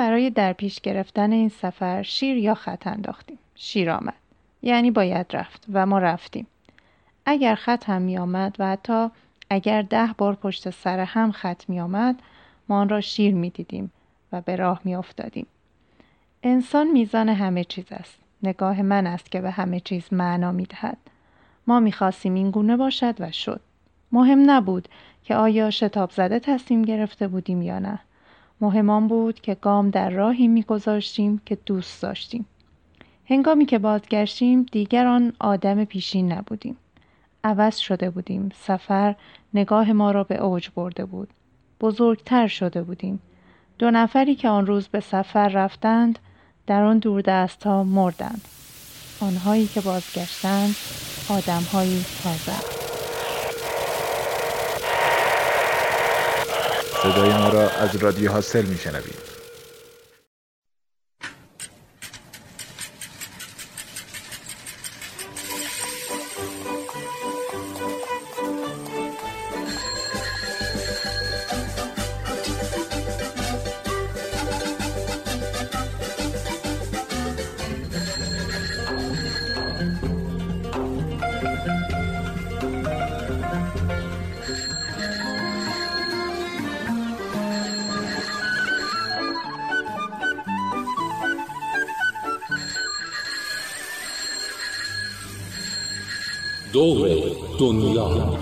برای در پیش گرفتن این سفر شیر یا خط انداختیم. شیر آمد. یعنی باید رفت و ما رفتیم. اگر خط هم می آمد و حتی اگر ده بار پشت سر هم خط می آمد ما آن را شیر می دیدیم و به راه می افتادیم. انسان میزان همه چیز است. نگاه من است که به همه چیز معنا می دهد. ما می خواستیم این گونه باشد و شد. مهم نبود که آیا شتاب زده تصمیم گرفته بودیم یا نه. مهم آن بود که گام در راهی میگذاشتیم که دوست داشتیم. هنگامی که بازگشتیم دیگر آن آدم پیشین نبودیم. عوض شده بودیم. سفر نگاه ما را به اوج برده بود. بزرگتر شده بودیم. دو نفری که آن روز به سفر رفتند در آن دست ها مردند. آنهایی که بازگشتند آدمهایی تازه. صدای ما را از رادیو حاصل میشنوید. دور دنیا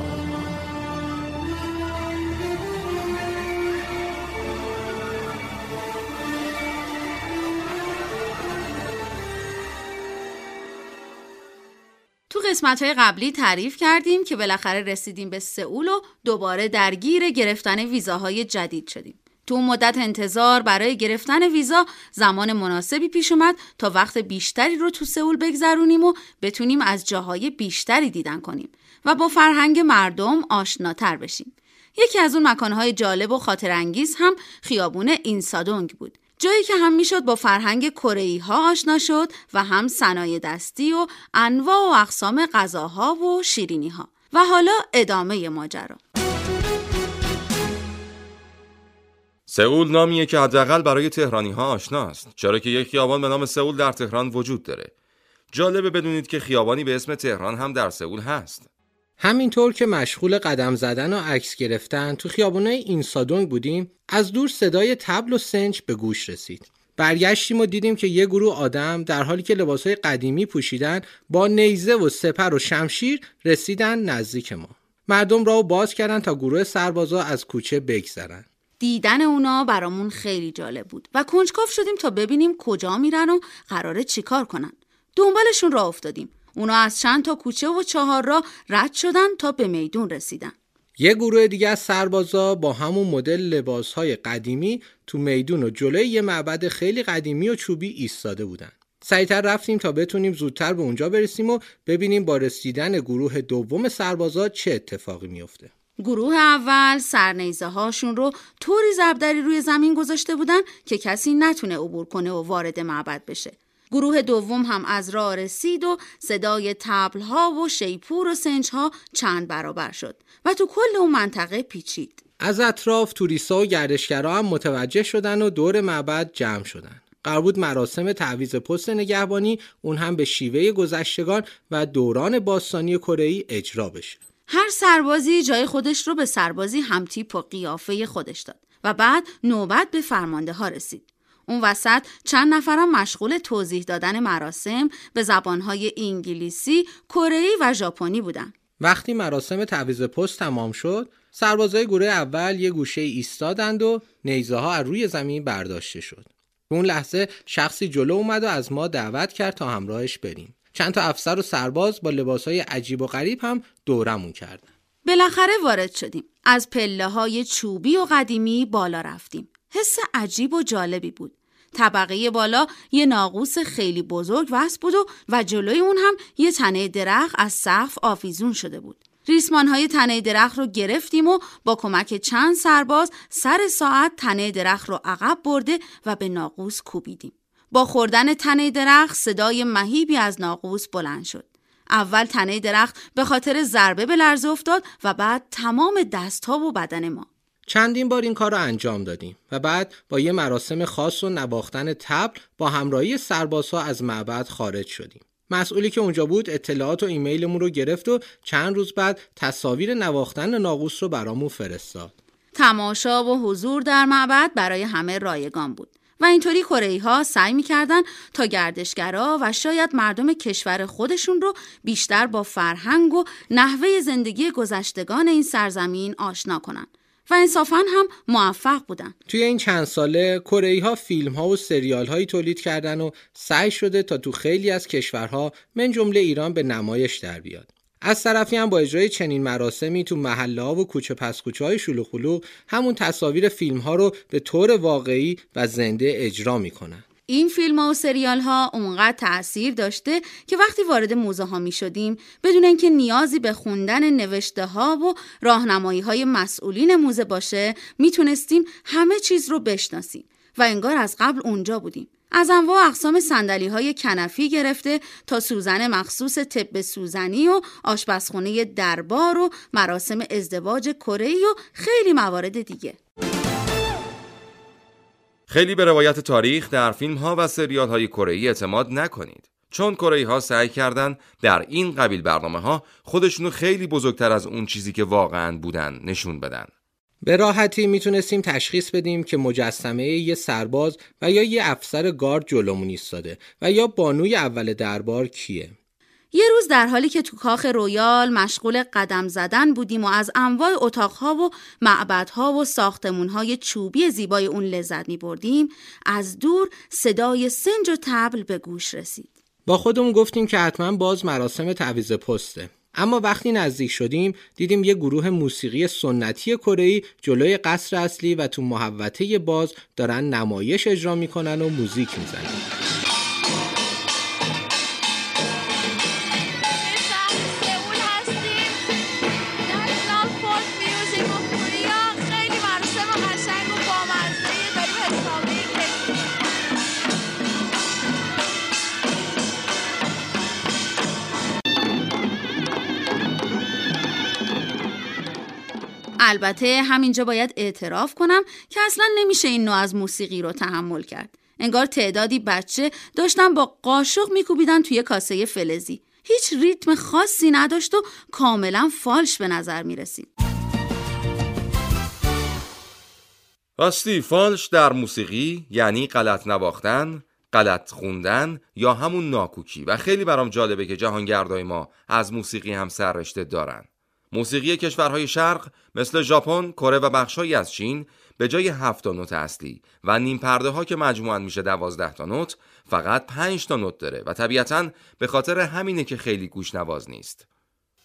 تو قسمت های قبلی تعریف کردیم که بالاخره رسیدیم به سئول و دوباره درگیر گرفتن ویزاهای جدید شدیم. تو مدت انتظار برای گرفتن ویزا زمان مناسبی پیش اومد تا وقت بیشتری رو تو سئول بگذرونیم و بتونیم از جاهای بیشتری دیدن کنیم و با فرهنگ مردم آشناتر بشیم. یکی از اون مکانهای جالب و خاطر انگیز هم خیابون اینسادونگ بود. جایی که هم می‌شد با فرهنگ کره ها آشنا شد و هم صنایع دستی و انواع و اقسام غذاها و شیرینی ها. و حالا ادامه ماجرا. سئول نامیه که حداقل برای تهرانی ها آشناست چرا که یک خیابان به نام سئول در تهران وجود داره. جالبه بدونید که خیابانی به اسم تهران هم در سئول هست. همینطور که مشغول قدم زدن و عکس گرفتن تو خیابانای اینسادونگ بودیم از دور صدای تبل و سنج به گوش رسید. برگشتیم و دیدیم که یه گروه آدم در حالی که لباسهای قدیمی پوشیدن با نیزه و سپر و شمشیر رسیدن نزدیک ما. مردم را باز کردن تا گروه سربازا از کوچه بگذرن. دیدن اونا برامون خیلی جالب بود و کنجکاف شدیم تا ببینیم کجا میرن و قراره چیکار کنن. دنبالشون راه افتادیم. اونا از چند تا کوچه و چهار را رد شدن تا به میدون رسیدن. یه گروه دیگه از سربازا با همون مدل لباسهای قدیمی تو میدون و جلوی یه معبد خیلی قدیمی و چوبی ایستاده بودن. سریعتر رفتیم تا بتونیم زودتر به اونجا برسیم و ببینیم با رسیدن گروه دوم سربازا چه اتفاقی میفته. گروه اول سرنیزه هاشون رو طوری زبدری روی زمین گذاشته بودن که کسی نتونه عبور کنه و وارد معبد بشه. گروه دوم هم از راه رسید و صدای تبل ها و شیپور و سنج ها چند برابر شد و تو کل اون منطقه پیچید. از اطراف توریستا و گردشگرا هم متوجه شدن و دور معبد جمع شدن. قرار بود مراسم تعویز پست نگهبانی اون هم به شیوه گذشتگان و دوران باستانی کره اجرا بشه. هر سربازی جای خودش رو به سربازی همتیپ و قیافه خودش داد و بعد نوبت به فرمانده ها رسید. اون وسط چند نفرم مشغول توضیح دادن مراسم به زبانهای انگلیسی، کره و ژاپنی بودن. وقتی مراسم تعویض پست تمام شد، سربازای گروه اول یه گوشه ایستادند و نیزه ها از روی زمین برداشته شد. اون لحظه شخصی جلو اومد و از ما دعوت کرد تا همراهش بریم. چند تا افسر و سرباز با لباسهای عجیب و غریب هم دورمون کردن. بالاخره وارد شدیم. از پله های چوبی و قدیمی بالا رفتیم. حس عجیب و جالبی بود. طبقه بالا یه ناقوس خیلی بزرگ وست بود و, و جلوی اون هم یه تنه درخت از سقف آفیزون شده بود. ریسمان های تنه درخت رو گرفتیم و با کمک چند سرباز سر ساعت تنه درخت رو عقب برده و به ناقوس کوبیدیم. با خوردن تنه درخت صدای مهیبی از ناقوس بلند شد. اول تنه درخت به خاطر ضربه به لرزه افتاد و بعد تمام دستها و بدن ما. چندین بار این کار رو انجام دادیم و بعد با یه مراسم خاص و نواختن تبل با همراهی سربازها از معبد خارج شدیم. مسئولی که اونجا بود اطلاعات و ایمیلمون رو گرفت و چند روز بعد تصاویر نواختن ناقوس رو برامون فرستاد. تماشا و حضور در معبد برای همه رایگان بود. و اینطوری کره ها سعی می‌کردن تا گردشگرا و شاید مردم کشور خودشون رو بیشتر با فرهنگ و نحوه زندگی گذشتگان این سرزمین آشنا کنن. و انصافا هم موفق بودن. توی این چند ساله کره ها فیلم ها و سریال هایی تولید کردن و سعی شده تا تو خیلی از کشورها من جمله ایران به نمایش در بیاد. از طرفی هم با اجرای چنین مراسمی تو محله ها و کوچه پس کوچه های شلوغ همون تصاویر فیلم ها رو به طور واقعی و زنده اجرا می‌کنن. این فیلم ها و سریال ها اونقدر تاثیر داشته که وقتی وارد موزه ها می شدیم بدون اینکه نیازی به خوندن نوشته ها و راهنمایی های مسئولین موزه باشه می‌تونستیم همه چیز رو بشناسیم. و انگار از قبل اونجا بودیم. از انواع اقسام سندلی های کنفی گرفته تا سوزن مخصوص طب سوزنی و آشپزخونه دربار و مراسم ازدواج کره و خیلی موارد دیگه. خیلی به روایت تاریخ در فیلم ها و سریال های کره اعتماد نکنید. چون کره ها سعی کردن در این قبیل برنامه ها خودشونو خیلی بزرگتر از اون چیزی که واقعا بودن نشون بدن. به راحتی می‌تونستیم تشخیص بدیم که مجسمه یه سرباز و یا یه افسر گارد جلومون ایستاده و یا بانوی اول دربار کیه. یه روز در حالی که تو کاخ رویال مشغول قدم زدن بودیم و از انواع اتاقها و معبدها و ساختمونهای چوبی زیبای اون لذت می بردیم از دور صدای سنج و تبل به گوش رسید. با خودمون گفتیم که حتما باز مراسم تعویز پسته اما وقتی نزدیک شدیم دیدیم یه گروه موسیقی سنتی کره جلوی قصر اصلی و تو محوطه باز دارن نمایش اجرا می‌کنن و موزیک می‌زنن. البته همینجا باید اعتراف کنم که اصلا نمیشه این نوع از موسیقی رو تحمل کرد. انگار تعدادی بچه داشتن با قاشق میکوبیدن توی کاسه فلزی. هیچ ریتم خاصی نداشت و کاملا فالش به نظر می‌رسید. راستی فالش در موسیقی یعنی غلط نواختن، غلط خوندن یا همون ناکوکی و خیلی برام جالبه که جهانگردای ما از موسیقی هم سررشته دارن. موسیقی کشورهای شرق مثل ژاپن، کره و بخشهایی از چین به جای هفت تا نوت اصلی و نیم پرده ها که مجموعاً میشه دوازده تا نوت فقط پنج تا نوت داره و طبیعتا به خاطر همینه که خیلی گوش نواز نیست.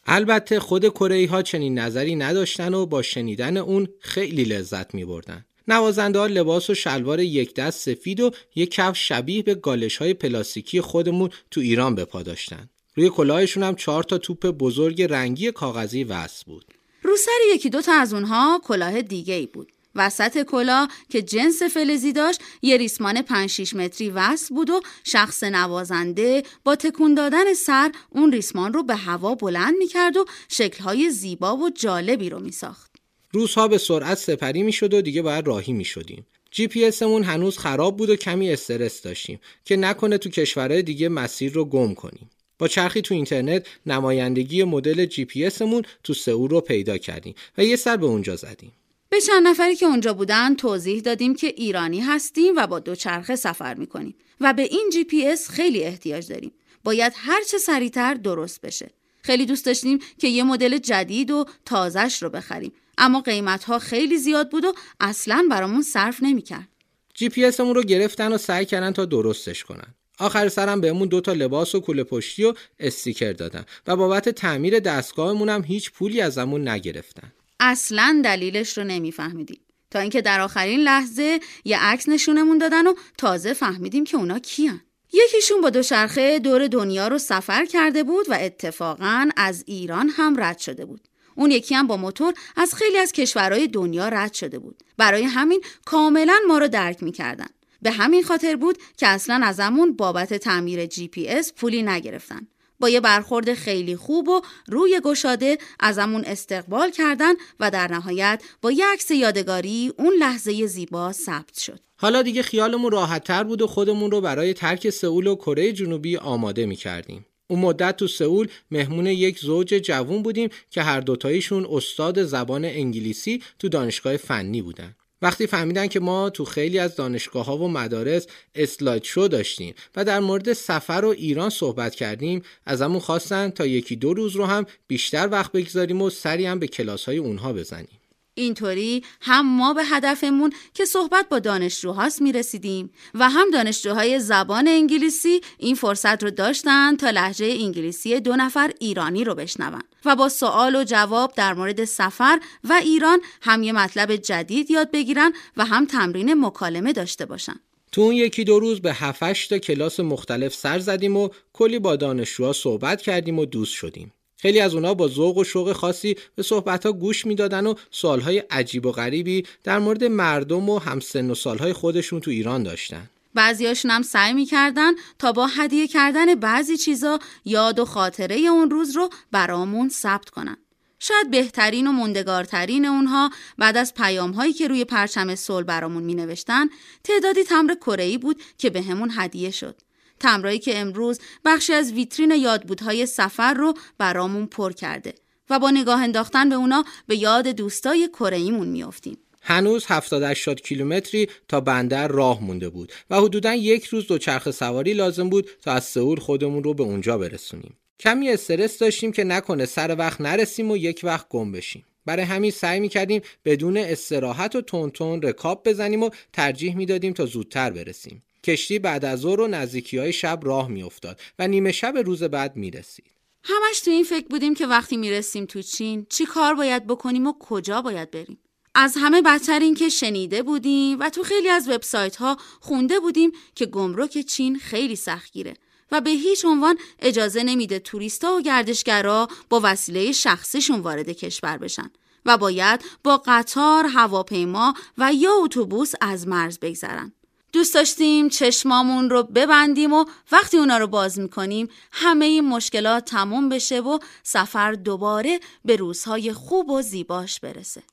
البته خود کره ها چنین نظری نداشتن و با شنیدن اون خیلی لذت می بردن. نوازنده ها لباس و شلوار یک دست سفید و یک کف شبیه به گالش های پلاستیکی خودمون تو ایران به پا داشتن. روی کلاهشون هم چهار تا توپ بزرگ رنگی کاغذی وصل بود. رو سر یکی دو تا از اونها کلاه دیگه ای بود. وسط کلاه که جنس فلزی داشت یه ریسمان 5 6 متری وصل بود و شخص نوازنده با تکون دادن سر اون ریسمان رو به هوا بلند می‌کرد و شکلهای زیبا و جالبی رو میساخت. روزها به سرعت سپری می‌شد و دیگه باید راهی می‌شدیم. جی پی اسمون هنوز خراب بود و کمی استرس داشتیم که نکنه تو کشورهای دیگه مسیر رو گم کنیم. با چرخی تو اینترنت نمایندگی مدل جی پی اسمون تو سئول رو پیدا کردیم و یه سر به اونجا زدیم. به چند نفری که اونجا بودن توضیح دادیم که ایرانی هستیم و با دوچرخه سفر می‌کنیم و به این جی پی اس خیلی احتیاج داریم. باید هر چه سریعتر درست بشه. خیلی دوست داشتیم که یه مدل جدید و تازش رو بخریم اما قیمت ها خیلی زیاد بود و اصلا برامون صرف نمی‌کرد. جی پی اسمون رو گرفتن و سعی کردن تا درستش کنن. آخر سرم بهمون دو تا لباس و کوله پشتی و استیکر دادن و بابت تعمیر دستگاهمون هم هیچ پولی ازمون نگرفتن. اصلا دلیلش رو نمیفهمیدیم. تا اینکه در آخرین لحظه یه عکس نشونمون دادن و تازه فهمیدیم که اونا کیان. یکیشون با دوچرخه دور دنیا رو سفر کرده بود و اتفاقا از ایران هم رد شده بود. اون یکی هم با موتور از خیلی از کشورهای دنیا رد شده بود. برای همین کاملا ما رو درک می‌کردن. به همین خاطر بود که اصلا ازمون بابت تعمیر جی پی اس پولی نگرفتن با یه برخورد خیلی خوب و روی گشاده ازمون استقبال کردن و در نهایت با یک عکس یادگاری اون لحظه زیبا ثبت شد. حالا دیگه خیالمون راحت تر بود و خودمون رو برای ترک سئول و کره جنوبی آماده می کردیم. اون مدت تو سئول مهمون یک زوج جوون بودیم که هر دوتایشون استاد زبان انگلیسی تو دانشگاه فنی بودن. وقتی فهمیدن که ما تو خیلی از دانشگاه ها و مدارس اسلاید شو داشتیم و در مورد سفر و ایران صحبت کردیم ازمون خواستن تا یکی دو روز رو هم بیشتر وقت بگذاریم و سری هم به کلاس های اونها بزنیم. اینطوری هم ما به هدفمون که صحبت با دانشجوهاست می‌رسیدیم و هم دانشجوهای زبان انگلیسی این فرصت رو داشتن تا لحجه انگلیسی دو نفر ایرانی رو بشنون و با سوال و جواب در مورد سفر و ایران هم یه مطلب جدید یاد بگیرن و هم تمرین مکالمه داشته باشن. تو اون یکی دو روز به 7 تا کلاس مختلف سر زدیم و کلی با دانشجوها صحبت کردیم و دوست شدیم. خیلی از اونا با ذوق و شوق خاصی به صحبتها گوش می‌دادن و سوالهای عجیب و غریبی در مورد مردم و همسن و سالهای خودشون تو ایران داشتن. بعضیاشون هم سعی می‌کردن تا با هدیه کردن بعضی چیزا یاد و خاطره اون روز رو برامون ثبت کنن. شاید بهترین و موندگارترین اونها بعد از پیام هایی که روی پرچم صلح برامون می نوشتن تعدادی تمر کره بود که به همون هدیه شد. تمرایی که امروز بخشی از ویترین یادبودهای سفر رو برامون پر کرده و با نگاه انداختن به اونا به یاد دوستای کره‌ایمون میافتیم. هنوز 70 80 کیلومتری تا بندر راه مونده بود و حدودا یک روز دوچرخه سواری لازم بود تا از سئول خودمون رو به اونجا برسونیم. کمی استرس داشتیم که نکنه سر وقت نرسیم و یک وقت گم بشیم. برای همین سعی می‌کردیم بدون استراحت و تون رکاب بزنیم و ترجیح می‌دادیم تا زودتر برسیم. کشتی بعد از ظهر و نزدیکی های شب راه میافتاد و نیمه شب روز بعد می‌رسید. همش تو این فکر بودیم که وقتی می‌رسیم تو چین چی کار باید بکنیم و کجا باید بریم. از همه بدتر این که شنیده بودیم و تو خیلی از وبسایت ها خونده بودیم که گمرک چین خیلی سختگیره و به هیچ عنوان اجازه نمیده توریستا و گردشگرا با وسیله شخصیشون وارد کشور بشن و باید با قطار، هواپیما و یا اتوبوس از مرز بگذرن. دوست داشتیم چشمامون رو ببندیم و وقتی اونا رو باز می‌کنیم همه این مشکلات تموم بشه و سفر دوباره به روزهای خوب و زیباش برسه.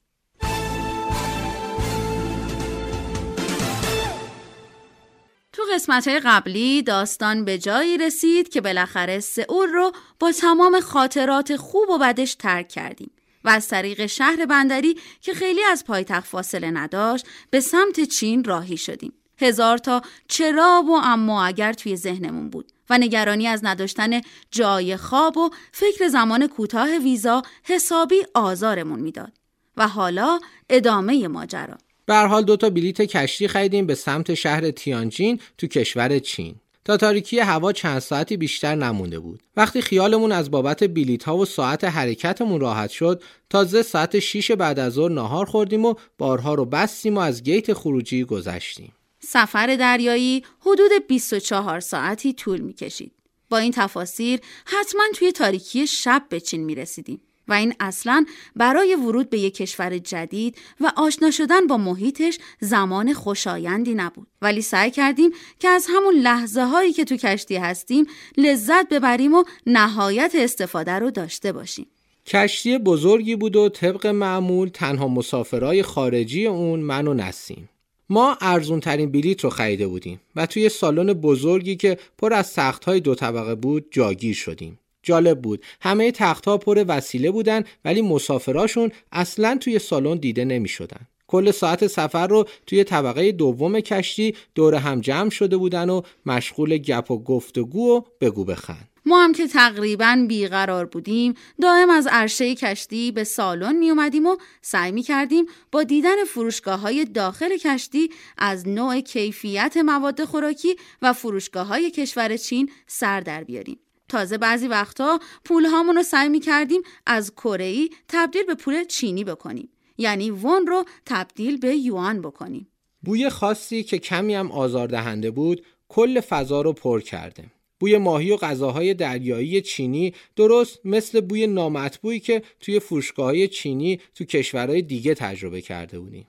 تو قسمت های قبلی داستان به جایی رسید که بالاخره سئول رو با تمام خاطرات خوب و بدش ترک کردیم و از طریق شهر بندری که خیلی از پایتخت فاصله نداشت به سمت چین راهی شدیم. هزار تا چرا و اما اگر توی ذهنمون بود و نگرانی از نداشتن جای خواب و فکر زمان کوتاه ویزا حسابی آزارمون می‌داد و حالا ادامه ماجرا به حال دو تا بلیت کشتی خریدیم به سمت شهر تیانجین تو کشور چین تا تاریکی هوا چند ساعتی بیشتر نمونده بود. وقتی خیالمون از بابت بلیت ها و ساعت حرکتمون راحت شد، تازه ساعت 6 بعد از ظهر ناهار خوردیم و بارها رو بستیم و از گیت خروجی گذشتیم. سفر دریایی حدود 24 ساعتی طول می کشید. با این تفاسیر حتما توی تاریکی شب به چین می رسیدیم. و این اصلا برای ورود به یک کشور جدید و آشنا شدن با محیطش زمان خوشایندی نبود ولی سعی کردیم که از همون لحظه هایی که تو کشتی هستیم لذت ببریم و نهایت استفاده رو داشته باشیم کشتی بزرگی بود و طبق معمول تنها مسافرای خارجی اون من و نسیم ما ارزون ترین بلیت رو خریده بودیم و توی سالن بزرگی که پر از تخت های دو طبقه بود جاگیر شدیم. جالب بود همه تختها پر وسیله بودن ولی مسافراشون اصلا توی سالن دیده نمی شدن. کل ساعت سفر رو توی طبقه دوم کشتی دور هم جمع شده بودن و مشغول گپ و گفتگو و بگو بخند. ما هم که تقریبا بیقرار بودیم دائم از عرشه کشتی به سالن می اومدیم و سعی می کردیم با دیدن فروشگاه های داخل کشتی از نوع کیفیت مواد خوراکی و فروشگاه های کشور چین سر در بیاریم. تازه بعضی وقتا پول هامون رو سعی می کردیم از کره تبدیل به پول چینی بکنیم. یعنی ون رو تبدیل به یوان بکنیم. بوی خاصی که کمی هم آزاردهنده بود کل فضا رو پر کرده. بوی ماهی و غذاهای دریایی چینی درست مثل بوی نامطبوعی که توی فروشگاه چینی تو کشورهای دیگه تجربه کرده بودیم.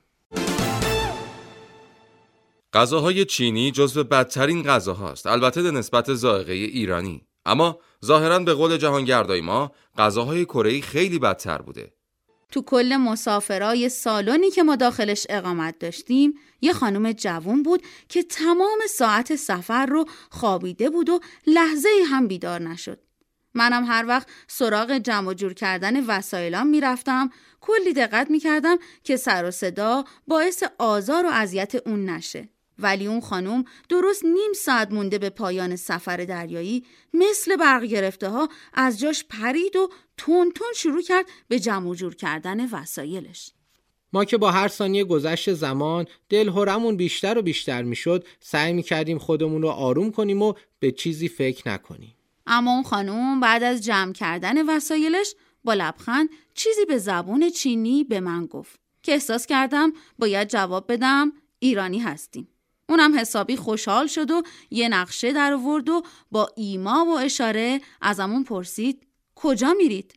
غذاهای چینی جزو بدترین غذاهاست البته به نسبت ذائقه ایرانی اما ظاهرا به قول جهانگردای ما غذاهای کره خیلی بدتر بوده تو کل مسافرای سالونی که ما داخلش اقامت داشتیم یه خانم جوون بود که تمام ساعت سفر رو خوابیده بود و لحظه هم بیدار نشد. منم هر وقت سراغ جمع جور کردن وسایلام می‌رفتم کلی دقت می‌کردم که سر و صدا باعث آزار و اذیت اون نشه. ولی اون خانم درست نیم ساعت مونده به پایان سفر دریایی مثل برق گرفته ها از جاش پرید و تون تون شروع کرد به جمع جور کردن وسایلش. ما که با هر ثانیه گذشت زمان دل هرمون بیشتر و بیشتر می‌شد سعی می‌کردیم خودمون رو آروم کنیم و به چیزی فکر نکنیم. اما اون خانم بعد از جمع کردن وسایلش با لبخند چیزی به زبون چینی به من گفت که احساس کردم باید جواب بدم ایرانی هستیم. اونم حسابی خوشحال شد و یه نقشه در آورد و با ایما و اشاره ازمون پرسید کجا میرید؟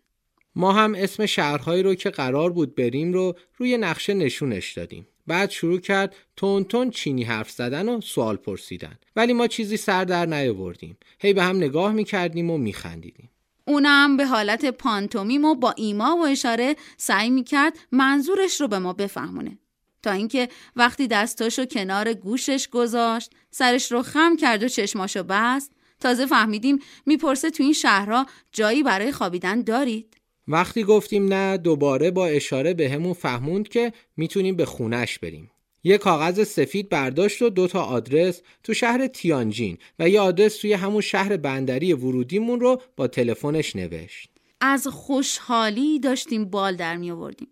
ما هم اسم شهرهایی رو که قرار بود بریم رو روی نقشه نشونش دادیم. بعد شروع کرد تون تون چینی حرف زدن و سوال پرسیدن ولی ما چیزی سر در نیاوردیم هی به هم نگاه می‌کردیم و میخندیدیم اونم به حالت پانتومیم و با ایما و اشاره سعی می‌کرد منظورش رو به ما بفهمونه تا اینکه وقتی دستاشو کنار گوشش گذاشت سرش رو خم کرد و چشماشو بست تازه فهمیدیم می‌پرسه تو این شهرها جایی برای خوابیدن دارید. وقتی گفتیم نه دوباره با اشاره به همون فهموند که می‌تونیم به خونش بریم. یه کاغذ سفید برداشت و دوتا آدرس تو شهر تیانجین و یه آدرس توی همون شهر بندری ورودیمون رو با تلفنش نوشت. از خوشحالی داشتیم بال در می آوردیم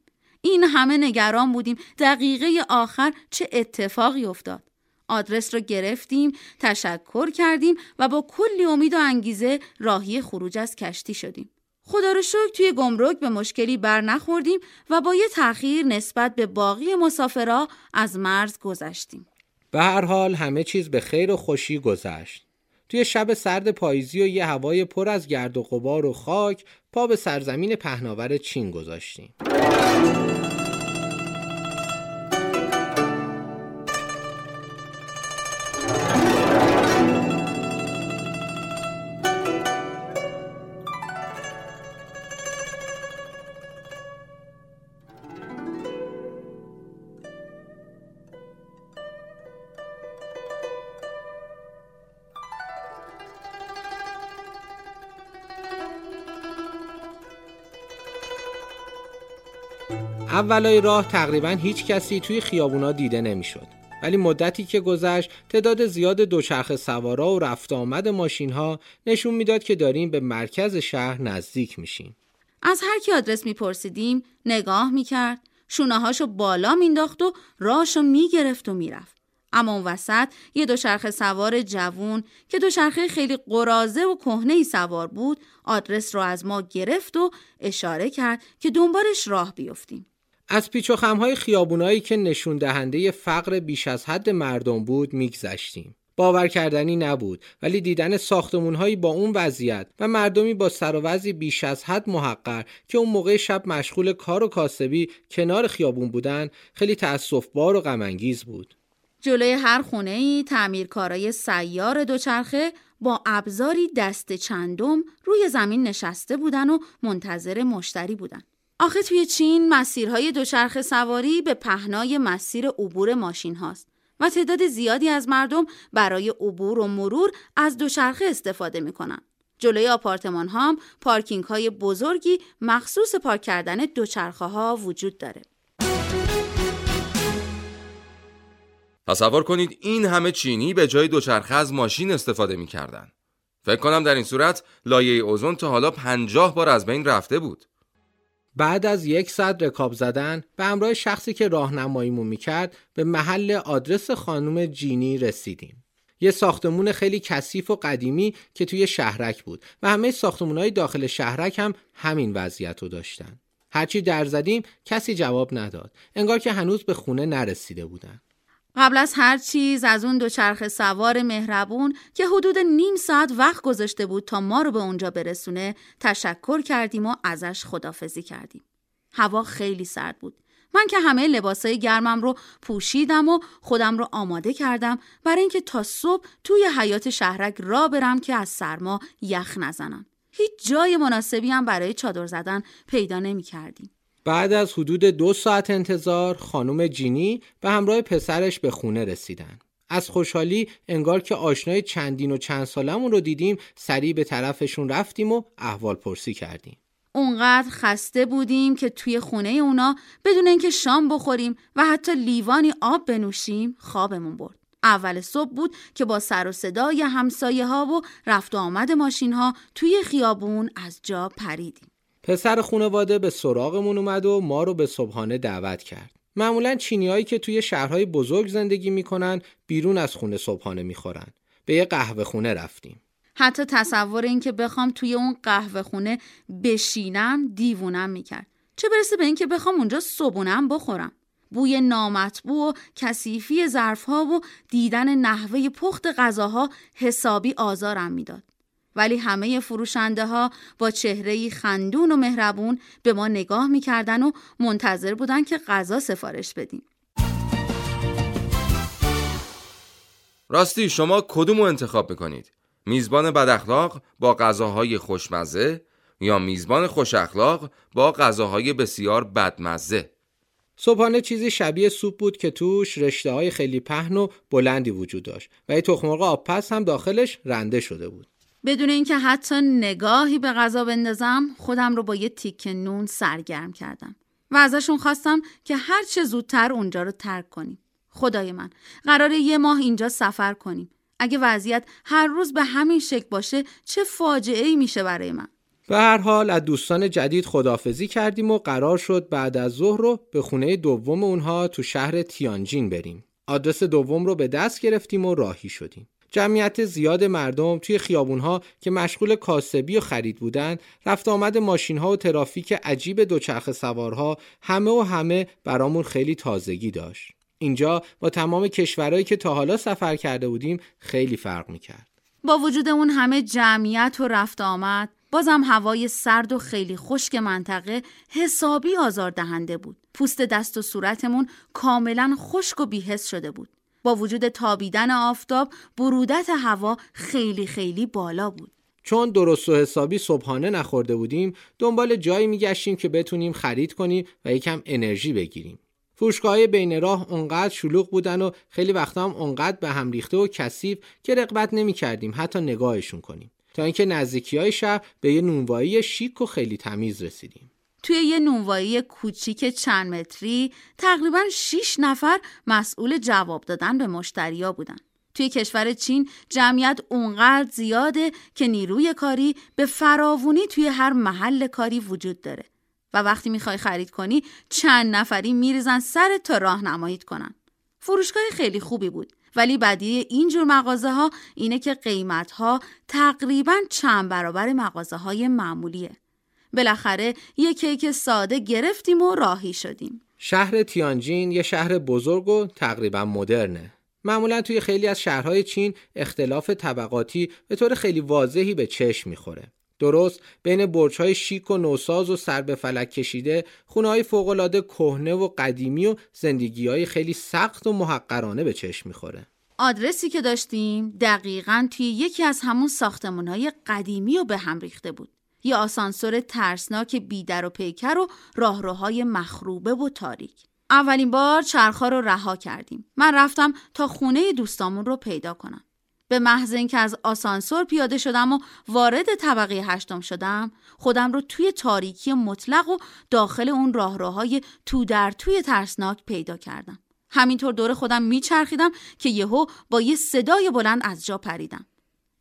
این همه نگران بودیم دقیقه آخر چه اتفاقی افتاد آدرس رو گرفتیم تشکر کردیم و با کلی امید و انگیزه راهی خروج از کشتی شدیم خدا رو شکر توی گمرک به مشکلی بر نخوردیم و با یه تأخیر نسبت به باقی مسافرا از مرز گذشتیم. به هر حال همه چیز به خیر و خوشی گذشت. توی شب سرد پاییزی و یه هوای پر از گرد و غبار و خاک پا به سرزمین پهناور چین گذاشتیم. اولای راه تقریبا هیچ کسی توی خیابونا دیده نمی‌شد. ولی مدتی که گذشت تعداد زیاد دوچرخه سوارا و رفت آمد ماشین ها نشون می‌داد که داریم به مرکز شهر نزدیک میشیم. از هر کی آدرس میپرسیدیم نگاه می‌کرد شونه هاشو بالا مینداخت و راشو می‌گرفت و می‌رفت. اما اون وسط یه دوچرخه سوار جوون که دوچرخه خیلی قرازه و کهنه ای سوار بود آدرس رو از ما گرفت و اشاره کرد که دنبالش راه بیفتیم. از پیچ و خمهای خیابونایی که نشون دهنده فقر بیش از حد مردم بود میگذشتیم. باور کردنی نبود ولی دیدن ساختمونهایی با اون وضعیت و مردمی با سر و بیش از حد محقر که اون موقع شب مشغول کار و کاسبی کنار خیابون بودن خیلی تأسفبار و غمانگیز بود. جلوی هر خونه ای تعمیرکارای سیار دوچرخه با ابزاری دست چندم روی زمین نشسته بودن و منتظر مشتری بودن. آخه توی چین مسیرهای دوچرخه سواری به پهنای مسیر عبور ماشین هاست و تعداد زیادی از مردم برای عبور و مرور از دوچرخه استفاده می‌کنن. جلوی آپارتمان ها هم پارکینگ های بزرگی مخصوص پارک کردن دوچرخه ها وجود داره. تصور کنید این همه چینی به جای دوچرخه از ماشین استفاده می‌کردن. فکر کنم در این صورت لایه اوزون تا حالا پنجاه بار از بین رفته بود. بعد از یک ساعت رکاب زدن به همراه شخصی که راهنماییمون می‌کرد به محل آدرس خانم جینی رسیدیم. یه ساختمون خیلی کثیف و قدیمی که توی شهرک بود و همه ساختمونهای داخل شهرک هم همین وضعیت رو داشتن. هرچی در زدیم کسی جواب نداد. انگار که هنوز به خونه نرسیده بودن. قبل از هر چیز از اون دوچرخه سوار مهربون که حدود نیم ساعت وقت گذاشته بود تا ما رو به اونجا برسونه تشکر کردیم و ازش خدافزی کردیم. هوا خیلی سرد بود من که همه لباسای گرمم رو پوشیدم و خودم رو آماده کردم برای اینکه تا صبح توی حیات شهرک را برم که از سرما یخ نزنم. هیچ جای مناسبی هم برای چادر زدن پیدا نمی کردیم. بعد از حدود دو ساعت انتظار خانم جینی به همراه پسرش به خونه رسیدن. از خوشحالی انگار که آشنای چندین و چند سالمون رو دیدیم سریع به طرفشون رفتیم و احوال پرسی کردیم. اونقدر خسته بودیم که توی خونه اونا بدون اینکه شام بخوریم و حتی لیوانی آب بنوشیم خوابمون برد. اول صبح بود که با سر و صدای همسایه ها و رفت و آمد ماشین ها توی خیابون از جا پریدیم. پسر خانواده به سراغمون اومد و ما رو به صبحانه دعوت کرد. معمولا چینیایی که توی شهرهای بزرگ زندگی می‌کنن بیرون از خونه صبحانه می‌خورن. به یه قهوه خونه رفتیم. حتی تصور این که بخوام توی اون قهوه خونه بشینم دیوونم می‌کرد. چه برسه به اینکه بخوام اونجا صبحونم بخورم. بوی نامطبوع و کثیفی ظرفها و دیدن نحوه پخت غذاها حسابی آزارم می‌داد. ولی همه فروشنده ها با چهره خندون و مهربون به ما نگاه می‌کردن و منتظر بودن که غذا سفارش بدیم. راستی شما کدوم رو انتخاب می‌کنید؟ میزبان بد اخلاق با غذاهای خوشمزه یا میزبان خوش اخلاق با غذاهای بسیار بدمزه؟ صبحانه چیزی شبیه سوپ بود که توش رشته های خیلی پهن و بلندی وجود داشت و یه تخمرغ آبپز هم داخلش رنده شده بود. بدون اینکه حتی نگاهی به غذا بندازم خودم رو با یه تیک نون سرگرم کردم و ازشون خواستم که هر چه زودتر اونجا رو ترک کنیم. خدای من قرار یه ماه اینجا سفر کنیم. اگه وضعیت هر روز به همین شکل باشه چه فاجعه ای میشه برای من. به هر حال از دوستان جدید خدافزی کردیم و قرار شد بعد از ظهر رو به خونه دوم اونها تو شهر تیانجین بریم. آدرس دوم رو به دست گرفتیم و راهی شدیم. جمعیت زیاد مردم توی خیابونها که مشغول کاسبی و خرید بودن رفت آمد ماشین ها و ترافیک عجیب دوچرخه سوارها همه و همه برامون خیلی تازگی داشت اینجا با تمام کشورهایی که تا حالا سفر کرده بودیم خیلی فرق می‌کرد با وجود اون همه جمعیت و رفت آمد بازم هوای سرد و خیلی خشک منطقه حسابی آزار دهنده بود. پوست دست و صورتمون کاملا خشک و بیحس شده بود. با وجود تابیدن آفتاب برودت هوا خیلی خیلی بالا بود. چون درست و حسابی صبحانه نخورده بودیم دنبال جایی میگشتیم که بتونیم خرید کنیم و یکم انرژی بگیریم. فروشگاه بین راه اونقدر شلوغ بودن و خیلی وقتا هم اونقدر به هم ریخته و کثیف که رقبت نمی کردیم حتی نگاهشون کنیم تا اینکه نزدیکی های شهر به یه نونوایی شیک و خیلی تمیز رسیدیم توی یه نونوایی کوچیک چند متری تقریبا 6 نفر مسئول جواب دادن به مشتریا بودن. توی کشور چین جمعیت اونقدر زیاده که نیروی کاری به فراوونی توی هر محل کاری وجود داره و وقتی می‌خوای خرید کنی چند نفری میریزن سر تا راهنماییت کنن. فروشگاه خیلی خوبی بود ولی بدی اینجور مغازه ها اینه که قیمت ها تقریبا چند برابر مغازه های معمولیه. بالاخره یه کیک ساده گرفتیم و راهی شدیم. شهر تیانجین یه شهر بزرگ و تقریبا مدرنه. معمولا توی خیلی از شهرهای چین اختلاف طبقاتی به طور خیلی واضحی به چشم می‌خوره. درست بین برج‌های شیک و نوساز و سر به فلک کشیده خونه‌های فوق‌العاده کهنه و قدیمی و زندگی‌های خیلی سخت و محقرانه به چشم می‌خوره. آدرسی که داشتیم دقیقا توی یکی از همون ساختمانهای قدیمی و به هم ریخته بود. یه آسانسور ترسناک بیدر و پیکر و راهروهای مخروبه و تاریک. اولین بار چرخها رو رها کردیم. من رفتم تا خونه دوستامون رو پیدا کنم. به محض اینکه از آسانسور پیاده شدم و وارد طبقه هشتم شدم خودم رو توی تاریکی مطلق و داخل اون راهروهای تو در توی ترسناک پیدا کردم همینطور دور خودم میچرخیدم که یهو با یه صدای بلند از جا پریدم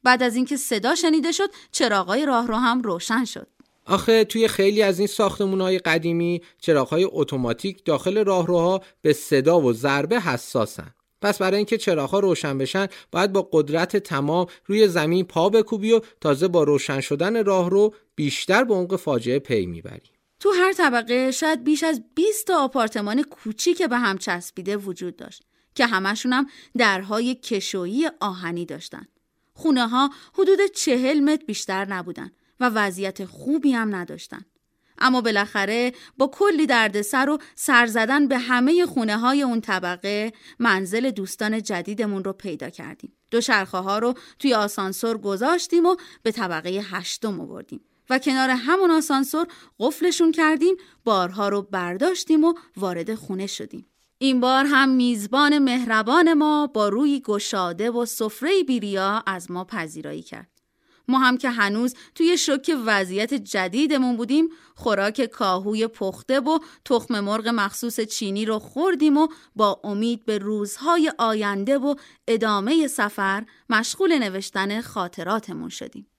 بعد از اینکه صدا شنیده شد چراغای راهرو هم روشن شد. آخه توی خیلی از این ساختمونهای قدیمی چراغهای اتوماتیک داخل راهروها به صدا و ضربه حساسن. پس برای اینکه چراغها روشن بشن باید با قدرت تمام روی زمین پا بکوبی و تازه با روشن شدن راهرو بیشتر به عمق فاجعه پی می‌بری. تو هر طبقه شاید بیش از 20 تا آپارتمان کوچیک به هم چسبیده وجود داشت که همشون هم درهای کشویی آهنی داشتن. خونه ها حدود چهل متر بیشتر نبودن و وضعیت خوبی هم نداشتن اما بالاخره با کلی دردسر و سر زدن به همه خونه های اون طبقه منزل دوستان جدیدمون رو پیدا کردیم. دو شرخه ها رو توی آسانسور گذاشتیم و به طبقه هشتم آوردیم. و کنار همون آسانسور قفلشون کردیم بارها رو برداشتیم و وارد خونه شدیم. این بار هم میزبان مهربان ما با روی گشاده و سفره بیریا از ما پذیرایی کرد. ما هم که هنوز توی شک وضعیت جدیدمون بودیم خوراک کاهوی پخته و تخم مرغ مخصوص چینی رو خوردیم و با امید به روزهای آینده و ادامه سفر مشغول نوشتن خاطراتمون شدیم.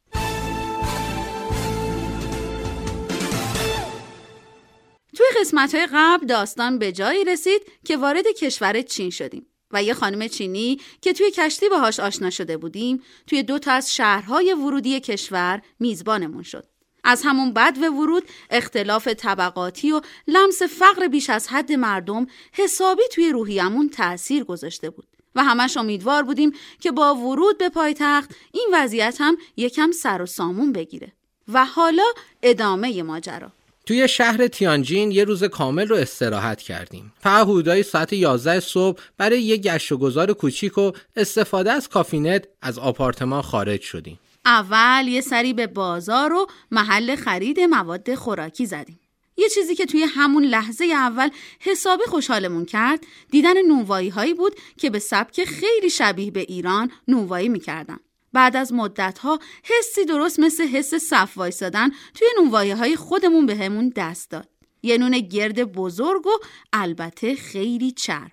توی قسمت های قبل داستان به جایی رسید که وارد کشور چین شدیم و یه خانم چینی که توی کشتی باهاش آشنا شده بودیم توی دو تا از شهرهای ورودی کشور میزبانمون شد. از همون بد و ورود اختلاف طبقاتی و لمس فقر بیش از حد مردم حسابی توی روحیمون تأثیر گذاشته بود و همش امیدوار بودیم که با ورود به پایتخت این وضعیت هم یکم سر و سامون بگیره و حالا ادامه ماجرا توی شهر تیانجین یه روز کامل رو استراحت کردیم. فقط ساعت 11 صبح برای یه گشت و گذار کوچیک و استفاده از کافینت از آپارتمان خارج شدیم. اول یه سری به بازار و محل خرید مواد خوراکی زدیم. یه چیزی که توی همون لحظه اول حسابی خوشحالمون کرد دیدن نونوایی هایی بود که به سبک خیلی شبیه به ایران نونوایی می‌کردن. بعد از مدتها حسی درست مثل حس صف وایسادن توی نونوایه های خودمون به همون دست داد. یه نون گرد بزرگ و البته خیلی چرب.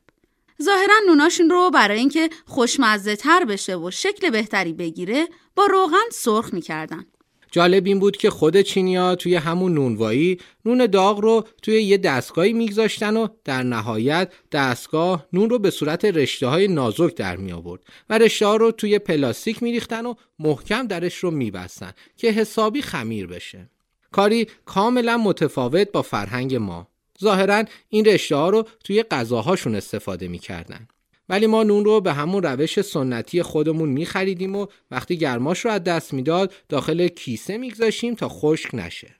ظاهرا نوناشون رو برای اینکه خوشمزه تر بشه و شکل بهتری بگیره با روغن سرخ می‌کردن. جالب این بود که خود چینیا توی همون نونوایی نون داغ رو توی یه دستگاهی میگذاشتن و در نهایت دستگاه نون رو به صورت رشته های نازک در می آورد و رشته ها رو توی پلاستیک میریختن و محکم درش رو میبستن که حسابی خمیر بشه. کاری کاملا متفاوت با فرهنگ ما. ظاهرا این رشته ها رو توی غذاهاشون استفاده می‌کردن. ولی ما نون رو به همون روش سنتی خودمون میخریدیم و وقتی گرماش رو از دست می‌داد داخل کیسه میگذاشیم تا خشک نشه.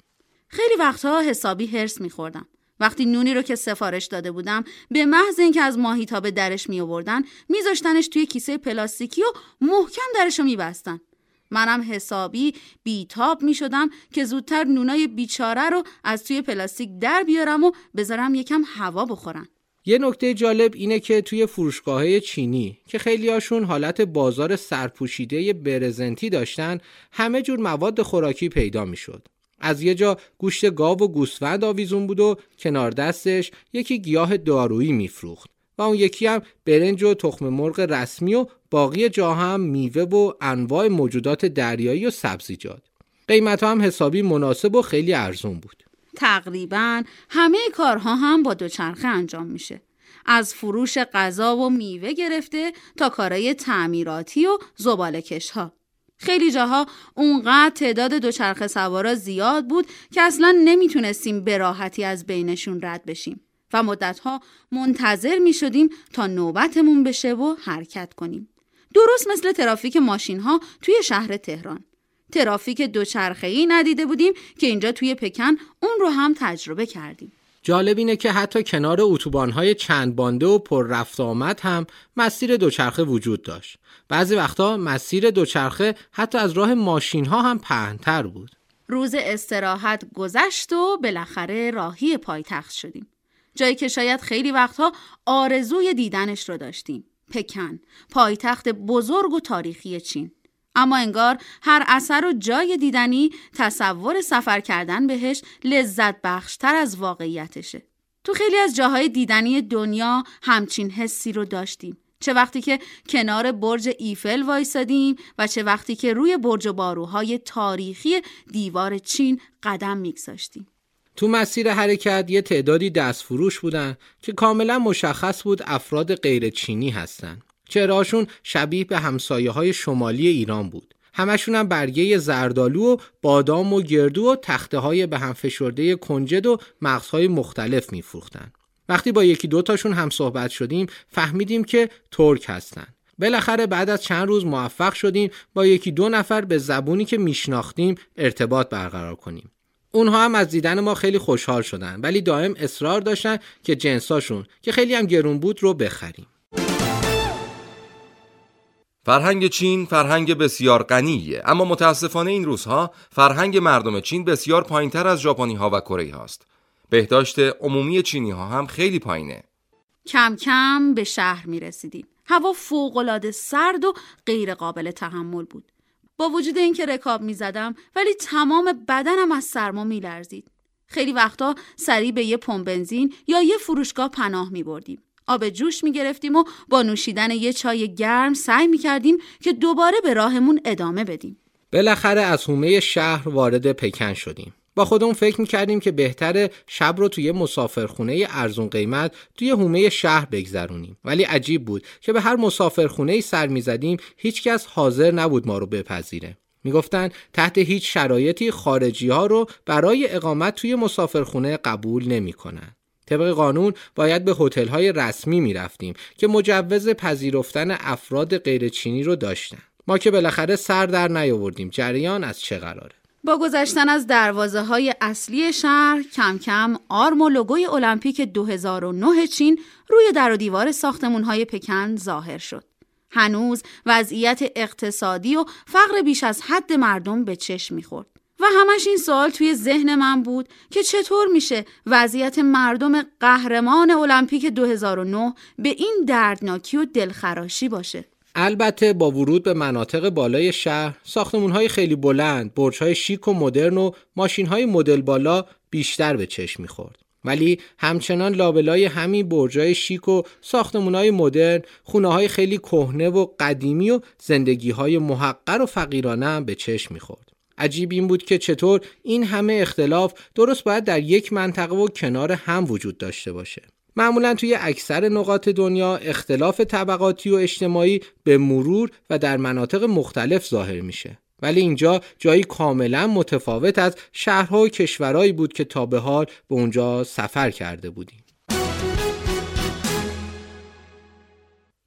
خیلی وقتها حسابی هرس میخوردم. وقتی نونی رو که سفارش داده بودم به محض اینکه از ماهیتا به درش می آوردن میذاشتنش توی کیسه پلاستیکی و محکم درش رو میبستن منم حسابی بیتاب می شدم که زودتر نونای بیچاره رو از توی پلاستیک در بیارم و بذارم یکم هوا بخورن یه نکته جالب اینه که توی فروشگاه چینی که خیلی هاشون حالت بازار سرپوشیده برزنتی داشتن همه جور مواد خوراکی پیدا می‌شد. از یه جا گوشت گاو و گوسفند آویزون بود و کنار دستش یکی گیاه دارویی میفروخت و اون یکی هم برنج و تخم مرغ رسمی و باقی جا هم میوه و انواع موجودات دریایی و سبزیجات. قیمت هم حسابی مناسب و خیلی ارزون بود. تقریبا همه کارها هم با دوچرخه انجام میشه. از فروش غذا و میوه گرفته تا کارهای تعمیراتی و زبالکش ها. خیلی جاها اونقدر تعداد دوچرخه سوارا زیاد بود که اصلا نمی‌تونستیم به راحتی از بینشون رد بشیم و مدتها منتظر می شدیم تا نوبتمون بشه و حرکت کنیم. درست مثل ترافیک ماشین ها توی شهر تهران. ترافیک دوچرخه‌ای ندیده بودیم که اینجا توی پکن اون رو هم تجربه کردیم. جالب اینه که حتی کنار اتوبان‌های چند بانده و پر رفت آمد هم مسیر دوچرخه وجود داشت. بعضی وقتا مسیر دوچرخه حتی از راه ماشین ها هم پهنتر بود. روز استراحت گذشت و بالاخره راهی پایتخت شدیم. جایی که شاید خیلی وقتها آرزوی دیدنش رو داشتیم. پکن، پایتخت بزرگ و تاریخی چین. اما انگار هر اثر و جای دیدنی تصور سفر کردن بهش لذت بخشتر از واقعیتشه. تو خیلی از جاهای دیدنی دنیا همچین حسی رو داشتیم. چه وقتی که کنار برج ایفل وایسادیم و چه وقتی که روی برج و باروهای تاریخی دیوار چین قدم میگذاشتیم. تو مسیر حرکت یه تعدادی دستفروش بودن که کاملا مشخص بود افراد غیر چینی هستند. چهرهاشون شبیه به همسایه های شمالی ایران بود. همشون هم برگه زردالو و بادام و گردو و تخته های به هم فشرده کنجد و مغزهای مختلف میفروختن. وقتی با یکی دوتاشون هم صحبت شدیم فهمیدیم که ترک هستن. بالاخره بعد از چند روز موفق شدیم با یکی دو نفر به زبونی که میشناختیم ارتباط برقرار کنیم. اونها هم از دیدن ما خیلی خوشحال شدن ولی دائم اصرار داشتن که جنساشون که خیلی هم گرون بود رو بخریم فرهنگ چین فرهنگ بسیار غنیه اما متاسفانه این روزها فرهنگ مردم چین بسیار پایینتر از ژاپنی ها و کره هاست بهداشت عمومی چینی ها هم خیلی پایینه کم کم به شهر می رسیدیم هوا فوقالعاده سرد و غیر قابل تحمل بود با وجود اینکه رکاب می زدم ولی تمام بدنم از سرما می لرزید. خیلی وقتا سریع به یه پمپ بنزین یا یه فروشگاه پناه می بردیم. آب جوش می گرفتیم و با نوشیدن یه چای گرم سعی می کردیم که دوباره به راهمون ادامه بدیم. بالاخره از حومه شهر وارد پکن شدیم. با خودمون فکر می‌کردیم که بهتره شب رو توی مسافرخونه ارزون قیمت توی حومه شهر بگذرونیم ولی عجیب بود که به هر مسافرخونه سر می‌زدیم هیچکس حاضر نبود ما رو بپذیره می‌گفتن تحت هیچ شرایطی خارجی ها رو برای اقامت توی مسافرخونه قبول نمی‌کنن. طبق قانون باید به هتل های رسمی می‌رفتیم که مجوز پذیرفتن افراد غیرچینی رو داشتن. ما که بالاخره سر در نیاوردیم جریان از چه قراره با گذشتن از دروازه های اصلی شهر کم کم آرم و لوگوی المپیک 2009 چین روی در و دیوار ساختمون های پکن ظاهر شد. هنوز وضعیت اقتصادی و فقر بیش از حد مردم به چشم می‌خورد. و همش این سوال توی ذهن من بود که چطور میشه وضعیت مردم قهرمان المپیک 2009 به این دردناکی و دلخراشی باشه. البته با ورود به مناطق بالای شهر های خیلی بلند های شیک و مدرن و های مدل بالا بیشتر به چشم می‌خورد ولی همچنان لابلای همین های شیک و های مدرن خونه های خیلی کهنه و قدیمی و زندگی های محقر و فقیرانه هم به چشم می‌خورد عجیب این بود که چطور این همه اختلاف درست باید در یک منطقه و کنار هم وجود داشته باشه. معمولا توی اکثر نقاط دنیا اختلاف طبقاتی و اجتماعی به مرور و در مناطق مختلف ظاهر میشه. ولی اینجا جایی کاملا متفاوت از شهرها و کشورهایی بود که تا به حال به اونجا سفر کرده بودیم.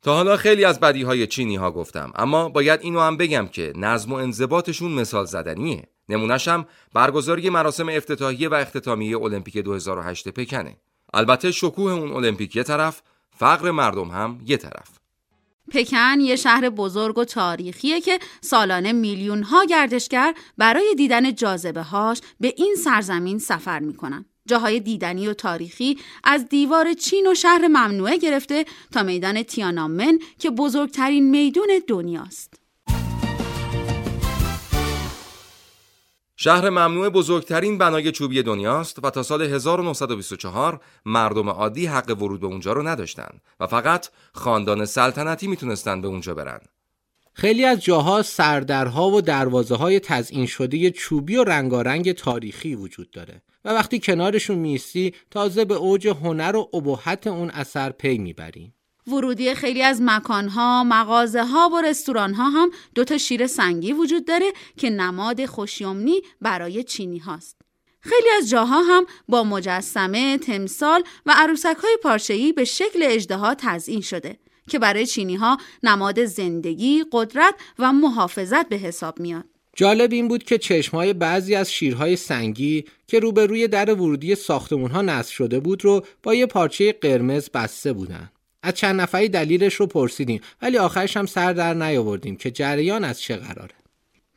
تا حالا خیلی از بدی های چینی ها گفتم اما باید اینو هم بگم که نظم و انضباطشون مثال زدنیه. نمونهشم برگزاری مراسم افتتاحیه و اختتامیه المپیک 2008 پکنه البته شکوه اون المپیک یه طرف فقر مردم هم یه طرف. پکن یه شهر بزرگ و تاریخیه که سالانه میلیون ها گردشگر برای دیدن جاذبه هاش به این سرزمین سفر می‌کنن. جاهای دیدنی و تاریخی از دیوار چین و شهر ممنوعه گرفته تا میدان تیانامن که بزرگترین میدون دنیاست. شهر ممنوع بزرگترین بنای چوبی دنیاست و تا سال 1924 مردم عادی حق ورود به اونجا رو نداشتن و فقط خاندان سلطنتی می‌تونستن به اونجا برن. خیلی از جاها سردرها و دروازه های تزئین شده چوبی و رنگارنگ تاریخی وجود داره و وقتی کنارشون میستی تازه به اوج هنر و ابهت اون اثر پی می‌بریم. ورودی خیلی از مکانها، مغازه ها و رستوران ها هم دو تا شیر سنگی وجود داره که نماد خوشیومنی برای چینی هاست. خیلی از جاها هم با مجسمه، تمثال و عروسک های پارچه‌ای به شکل اجدها تزئین شده که برای چینی ها نماد زندگی، قدرت و محافظت به حساب میاد. جالب این بود که چشمهای بعضی از شیرهای سنگی که روبروی در ورودی ساختمون ها نصب شده بود رو با یه پارچه قرمز بسته بودن. از چند نفری دلیلش رو پرسیدیم ولی آخرش هم سر در نیاوردیم که جریان از چه قراره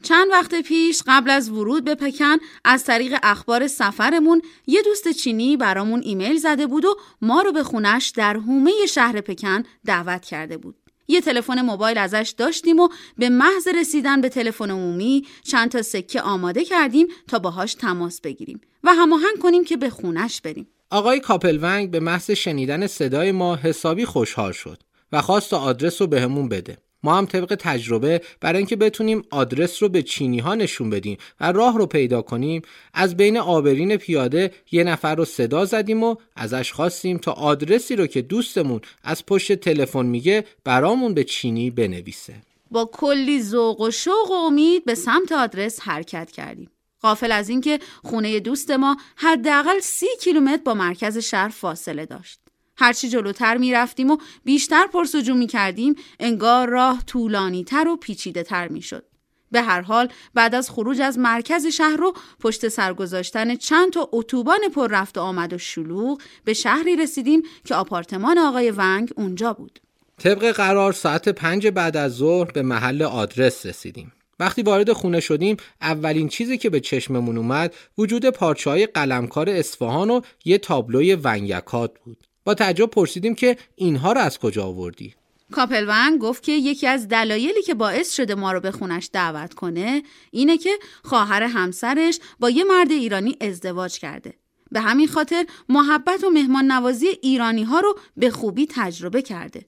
چند وقت پیش قبل از ورود به پکن از طریق اخبار سفرمون یه دوست چینی برامون ایمیل زده بود و ما رو به خونش در حومه شهر پکن دعوت کرده بود. یه تلفن موبایل ازش داشتیم و به محض رسیدن به تلفن عمومی چند تا سکه آماده کردیم تا باهاش تماس بگیریم و هماهنگ کنیم که به خونش بریم. آقای کاپلونگ به محض شنیدن صدای ما حسابی خوشحال شد و خواست آدرس رو بهمون بده. ما هم طبق تجربه برای اینکه بتونیم آدرس رو به چینی ها نشون بدیم و راه رو پیدا کنیم از بین آبرین پیاده یه نفر رو صدا زدیم و ازش خواستیم تا آدرسی رو که دوستمون از پشت تلفن میگه برامون به چینی بنویسه با کلی ذوق و شوق و امید به سمت آدرس حرکت کردیم قافل از اینکه خونه دوست ما حداقل سی کیلومتر با مرکز شهر فاصله داشت. هرچی جلوتر می رفتیم و بیشتر پرسجو می کردیم انگار راه طولانی تر و پیچیده تر می شد. به هر حال بعد از خروج از مرکز شهر رو پشت سر گذاشتن چند تا اتوبان پر رفت و آمد و شلوغ به شهری رسیدیم که آپارتمان آقای ونگ اونجا بود. طبق قرار ساعت پنج بعد از ظهر به محل آدرس رسیدیم. وقتی وارد خونه شدیم اولین چیزی که به چشممون اومد وجود پارچه های قلمکار اصفهان و یه تابلوی ونگکات بود. با تعجب پرسیدیم که اینها رو از کجا آوردی؟ کاپلون گفت که یکی از دلایلی که باعث شده ما رو به خونش دعوت کنه اینه که خواهر همسرش با یه مرد ایرانی ازدواج کرده. به همین خاطر محبت و مهمان نوازی ایرانی ها رو به خوبی تجربه کرده.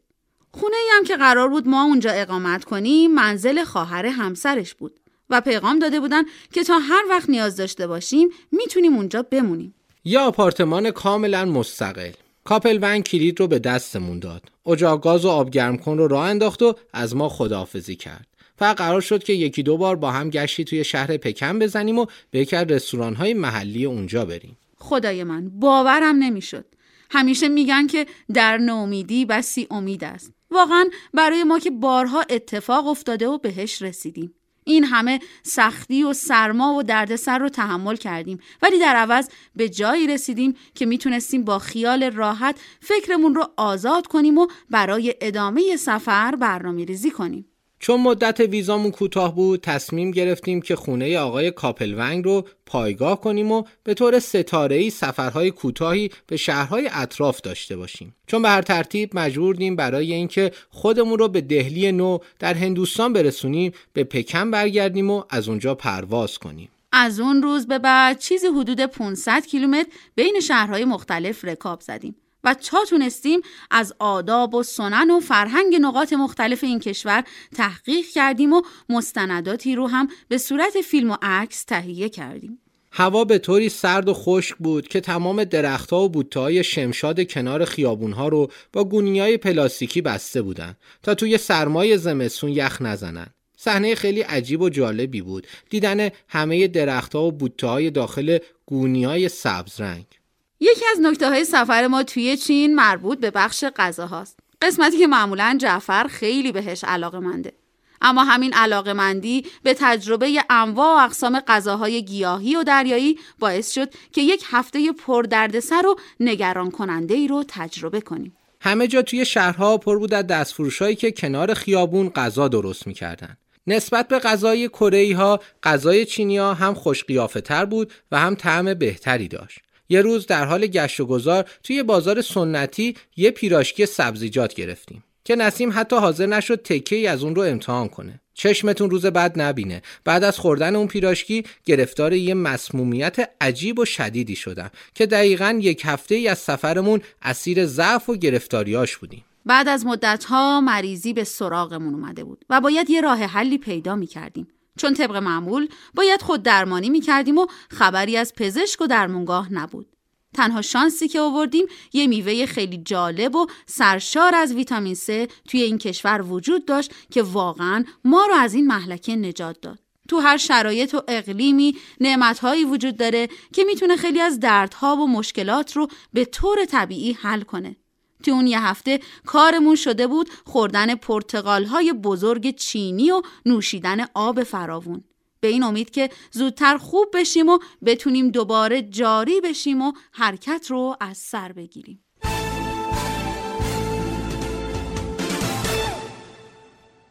خونه ای هم که قرار بود ما اونجا اقامت کنیم منزل خواهر همسرش بود و پیغام داده بودن که تا هر وقت نیاز داشته باشیم می‌تونیم اونجا بمونیم. یه آپارتمان کاملا مستقل. کاپل ون کلید رو به دستمون داد. اجاق گاز و آب گرم کن رو راه انداخت و از ما خداحافظی کرد. فقط قرار شد که یکی دو بار با هم گشتی توی شهر پکن بزنیم و به یکی رستوران های محلی اونجا بریم. خدای من باورم نمی‌شد. همیشه میگن که در نومیدی بسی امید است. واقعا برای ما که بارها اتفاق افتاده و بهش رسیدیم. این همه سختی و سرما و دردسر رو تحمل کردیم ولی در عوض به جایی رسیدیم که می‌تونستیم با خیال راحت فکرمون رو آزاد کنیم و برای ادامه سفر برنامه ریزی کنیم. چون مدت ویزامون کوتاه بود تصمیم گرفتیم که خونه آقای کاپلونگ رو پایگاه کنیم و به طور ستاره‌ای سفرهای کوتاهی به شهرهای اطراف داشته باشیم. چون به هر ترتیب مجبور برای اینکه خودمون رو به دهلی نو در هندوستان برسونیم به پکن برگردیم و از اونجا پرواز کنیم. از اون روز به بعد چیزی حدود 500 کیلومتر بین شهرهای مختلف رکاب زدیم. و تا تونستیم از آداب و سنن و فرهنگ نقاط مختلف این کشور تحقیق کردیم و مستنداتی رو هم به صورت فیلم و عکس تهیه کردیم. هوا به طوری سرد و خشک بود که تمام درختها و بوته شمشاد کنار خیابونها رو با گونی های پلاستیکی بسته بودن تا توی سرمای زمستون یخ نزنن. صحنه خیلی عجیب و جالبی بود دیدن همه درختها و بوته های داخل گونی های سبز رنگ. یکی از نکته های سفر ما توی چین مربوط به بخش غذاهاست. قسمتی که معمولا جعفر خیلی بهش علاقه منده. اما همین علاقه مندی به تجربه انواع و اقسام غذاهای گیاهی و دریایی باعث شد که یک هفته پر دردسر و نگران کننده ای رو تجربه کنیم. همه جا توی شهرها پر بود از دستفروشایی که کنار خیابون غذا درست می‌کردن. نسبت به غذای کره ها غذای چینیا هم خوش تر بود و هم طعم بهتری داشت. یه روز در حال گشت و گذار توی بازار سنتی یه پیراشکی سبزیجات گرفتیم که نسیم حتی حاضر نشد تکه ای از اون رو امتحان کنه. چشمتون روز بعد نبینه. بعد از خوردن اون پیراشکی گرفتار یه مسمومیت عجیب و شدیدی شدم که دقیقا یک هفته ای از سفرمون اسیر ضعف و گرفتاریاش بودیم. بعد از مدتها مریضی به سراغمون اومده بود و باید یه راه حلی پیدا می کردیم. چون طبق معمول باید خود درمانی می کردیم و خبری از پزشک و درمونگاه نبود. تنها شانسی که آوردیم یه میوه خیلی جالب و سرشار از ویتامین C توی این کشور وجود داشت که واقعا ما رو از این محلکه نجات داد. تو هر شرایط و اقلیمی نعمتهایی وجود داره که می‌تونه خیلی از دردها و مشکلات رو به طور طبیعی حل کنه. تو اون یه هفته کارمون شده بود خوردن پرتقال های بزرگ چینی و نوشیدن آب فراوون. به این امید که زودتر خوب بشیم و بتونیم دوباره جاری بشیم و حرکت رو از سر بگیریم.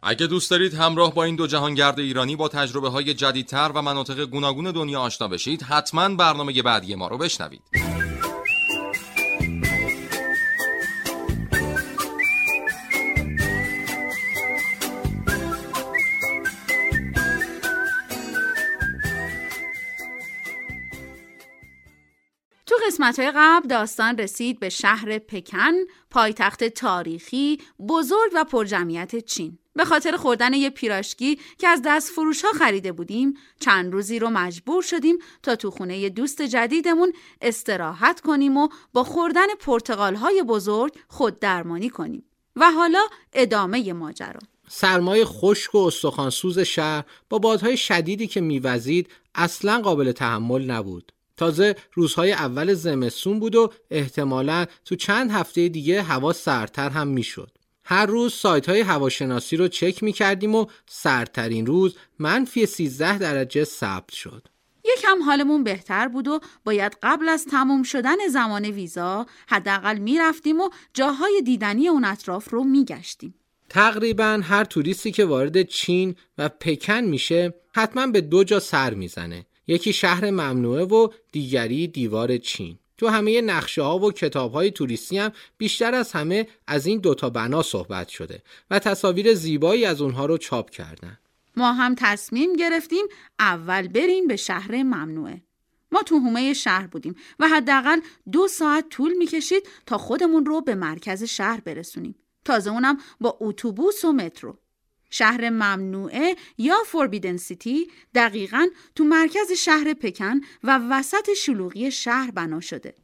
اگه دوست دارید همراه با این دو جهانگرد ایرانی با تجربه های جدیدتر و مناطق گوناگون دنیا آشنا بشید حتما برنامه بعدی ما رو بشنوید. قسمت های قبل داستان رسید به شهر پکن پایتخت تاریخی بزرگ و پرجمعیت چین. به خاطر خوردن یه پیراشکی که از دست فروش ها خریده بودیم چند روزی رو مجبور شدیم تا تو خونه دوست جدیدمون استراحت کنیم و با خوردن پرتقال های بزرگ خود درمانی کنیم. و حالا ادامه ماجرا. سرمای خشک و استخوانسوز شهر با بادهای شدیدی که میوزید اصلا قابل تحمل نبود. تازه روزهای اول زمستون بود و احتمالا تو چند هفته دیگه هوا سردتر هم می‌شد. هر روز سایت های هواشناسی رو چک می کردیم و سردترین روز منفی 13 درجه ثبت شد. یکم حالمون بهتر بود و باید قبل از تموم شدن زمان ویزا حداقل می‌رفتیم و جاهای دیدنی اون اطراف رو میگشتیم. تقریبا هر توریستی که وارد چین و پکن میشه حتما به دو جا سر می‌زنه. یکی شهر ممنوعه و دیگری دیوار چین. تو همه نقشه ها و کتاب های توریستی هم بیشتر از همه از این دوتا بنا صحبت شده و تصاویر زیبایی از اونها رو چاپ کردن. ما هم تصمیم گرفتیم اول بریم به شهر ممنوعه. ما تو حومه شهر بودیم و حداقل دو ساعت طول می‌کشید تا خودمون رو به مرکز شهر برسونیم. تازه اونم با اتوبوس و مترو. شهر ممنوعه یا فوربیدن سیتی دقیقا تو مرکز شهر پکن و وسط شلوغی شهر بنا شده.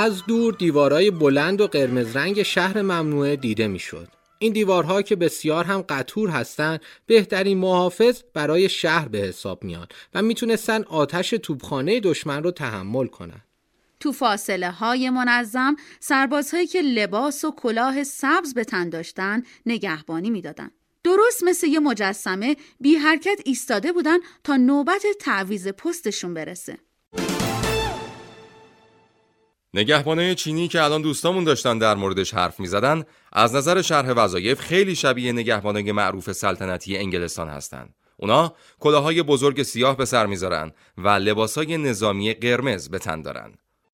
از دور دیوارهای بلند و قرمز رنگ شهر ممنوعه دیده می‌شد. این دیوارها که بسیار هم قطور هستند بهترین محافظ برای شهر به حساب میان و می‌تونستن آتش توپخانه دشمن رو تحمل کنند. تو فاصله های منظم سربازهایی که لباس و کلاه سبز به تن داشتن نگهبانی می‌دادند. درست مثل یه مجسمه بی حرکت ایستاده بودن تا نوبت تعویز پستشون برسه. نگهبانای چینی که الان دوستامون داشتن در موردش حرف می زدن از نظر شرح وظایف خیلی شبیه نگهبانای معروف سلطنتی انگلستان هستند. اونا کلاهای بزرگ سیاه به سر می‌ذارن و لباسای نظامی قرمز به تن دارن.